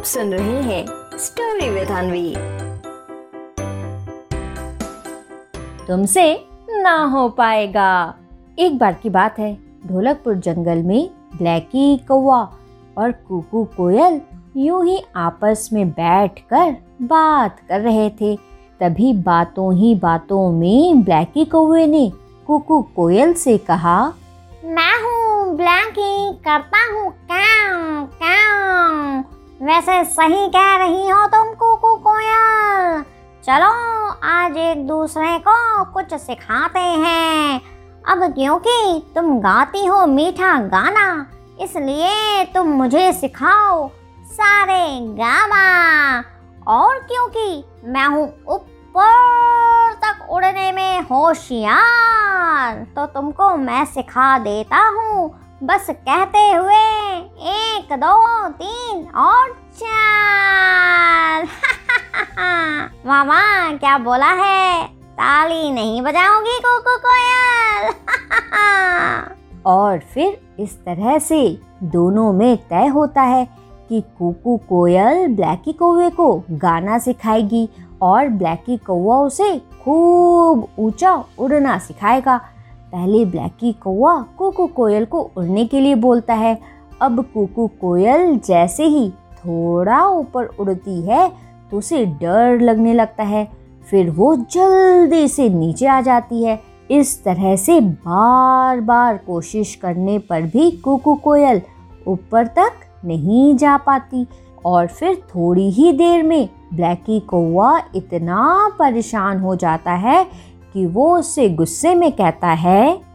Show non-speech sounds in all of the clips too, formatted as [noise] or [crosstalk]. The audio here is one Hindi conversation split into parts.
आप सुन रहे हैं स्टोरी विद अनवी तुमसे ना हो पाएगा। एक बार की बात है, ढोलकपुर जंगल में ब्लैकी कौवा और कुकू कोयल यूँ ही आपस में बैठकर बात कर रहे थे। तभी बातों ही बातों में ब्लैकी कौवे ने कुकू कोयल से कहा, मैं हूँ ब्लैकी, करता हूँ काम काम। वैसे सही कह रही हो तुम, कुकू कोयल। चलो, आज एक दूसरे को कुछ सिखाते हैं। अब क्योंकि तुम गाती हो मीठा गाना, इसलिए तुम मुझे सिखाओ सारे गामा और क्योंकि मैं हूँ ऊपर तक उड़ने में होशियार तो तुमको मैं सिखा देता हूँ। बस कहते हुए एक, दो, तीन और चार। [laughs] मामा, क्या बोला है? ताली नहीं बजाओगी कोको कोयल। [laughs] और फिर इस तरह से दोनों में तय होता है कि कुकू कोयल ब्लैकी कौवे को गाना सिखाएगी और ब्लैकी कौवा उसे खूब ऊँचा उड़ना सिखाएगा। पहले ब्लैकी कौवा कुकू कोयल को उड़ने के लिए बोलता है अब कुकू कोयल जैसे ही थोड़ा ऊपर उड़ती है तो उसे डर लगने लगता है। फिर वो जल्दी से नीचे आ जाती है। इस तरह से बार बार कोशिश करने पर भी कुकू कोयल ऊपर तक नहीं जा पाती और फिर थोड़ी ही देर में ब्लैकी कौआ इतना परेशान हो जाता है कि वो उससे गुस्से में कहता है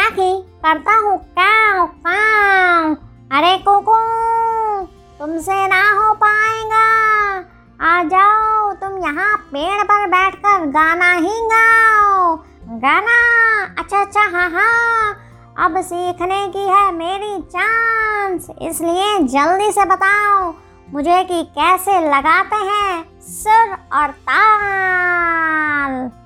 ब्लैकी करता हूँ। काव काव अरे कुकू, तुमसे ना हो पाएगा। आ जाओ, तुम यहाँ पेड़ पर बैठकर गाना ही गाओ। गाना? अच्छा अच्छा हाँ हाँ। अब सीखने की है मेरी चांस, इसलिए जल्दी से बताओ मुझे कि कैसे लगाते हैं सुर और ताल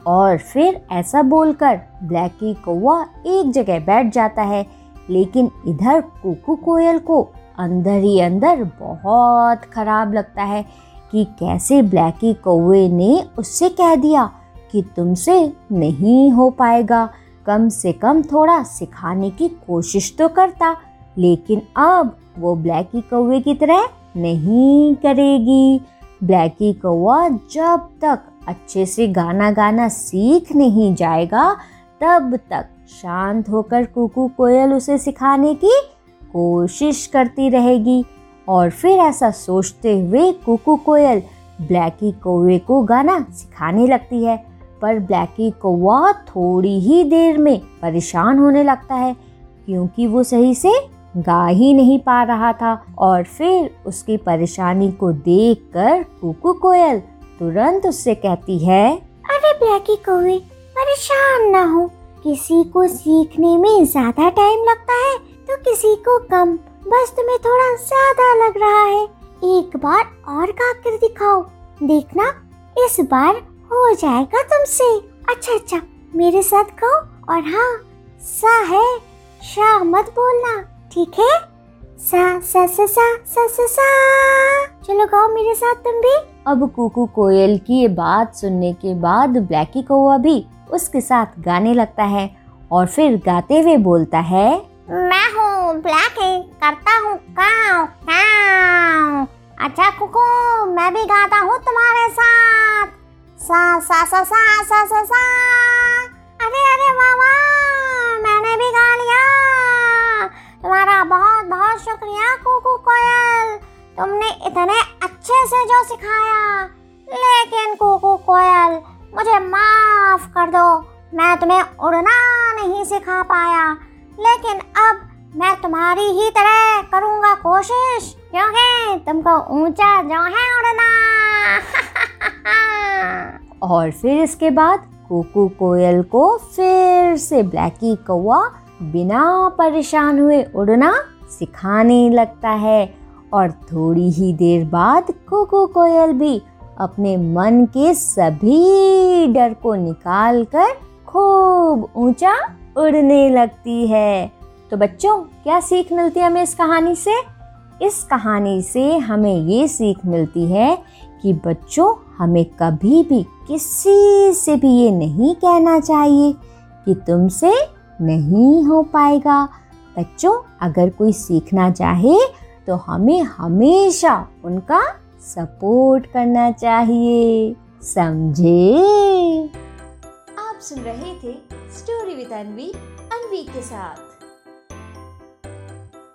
और फिर ऐसा बोलकर ब्लैकी कौआ एक जगह बैठ जाता है, लेकिन इधर कुकू कोयल को अंदर ही अंदर बहुत खराब लगता है कि कैसे ब्लैकी कौए ने उससे कह दिया कि तुमसे नहीं हो पाएगा। कम से कम थोड़ा सिखाने की कोशिश तो करता, लेकिन अब वो ब्लैकी कौए की तरह नहीं करेगी। ब्लैकी कौआ जब तक अच्छे से गाना गाना सीख नहीं जाएगा, तब तक शांत होकर कुकू कोयल उसे सिखाने की कोशिश करती रहेगी। और फिर ऐसा सोचते हुए कुकू कोयल ब्लैकी कौवे को गाना सिखाने लगती है। पर ब्लैकी कौवा थोड़ी ही देर में परेशान होने लगता है, क्योंकि वो सही से गा ही नहीं पा रहा था। और फिर उसकी परेशानी को देखकर कुकू कोयल तुरंत उससे कहती है, अरे ब्लैकी कौवे परेशान ना हो। किसी को सीखने में ज़्यादा टाइम लगता है तो किसी को कम। बस तुम्हें थोड़ा ज़्यादा लग रहा है। एक बार और गा कर दिखाओ। देखना, इस बार हो जाएगा तुमसे। अच्छा अच्छा मेरे साथ गाओ और हाँ सा है शाह मत बोलना, ठीक है? सा सा सा सा सा सा सा चलो गाओ मेरे साथ तुम भी अब कुकू कोयल की ये बात सुनने के बाद ब्लैकी कौवा भी उसके साथ गाने लगता है और फिर गाते हुए बोलता है मैं हूँ ब्लैकी करता हूँ काव काव अच्छा कुकू मैं भी गाता हूँ तुम्हारे साथ सा सा सा सा सा सा सा अरे अरे वाह वाह बहुत बहुत शुक्रिया कुकू कोयल, तुमने इतने अच्छे से जो सिखाया। लेकिन कुकू कोयल, मुझे माफ़ कर दो, मैं तुम्हें उड़ना नहीं सिखा पाया। लेकिन अब मैं तुम्हारी ही तरह करूँगा कोशिश। क्योंकि तुमको ऊँचा जो है उड़ना। [laughs] और फिर इसके बाद कुकू कोयल को फिर से ब्लैकी कौवा बिना परेशान हुए उड़ना सिखाने लगता है और थोड़ी ही देर बाद कोको कोयल भी अपने मन के सभी डर को निकाल कर खूब ऊँचा उड़ने लगती है। तो बच्चों, क्या सीख मिलती है हमें इस कहानी से? इस कहानी से हमें ये सीख मिलती है कि बच्चों, हमें कभी भी किसी से भी ये नहीं कहना चाहिए कि तुमसे नहीं हो पाएगा। बच्चों, अगर कोई सीखना चाहे तो हमें हमेशा उनका सपोर्ट करना चाहिए। समझे? आप सुन रहे थे स्टोरी विद अनवी अनवी के साथ।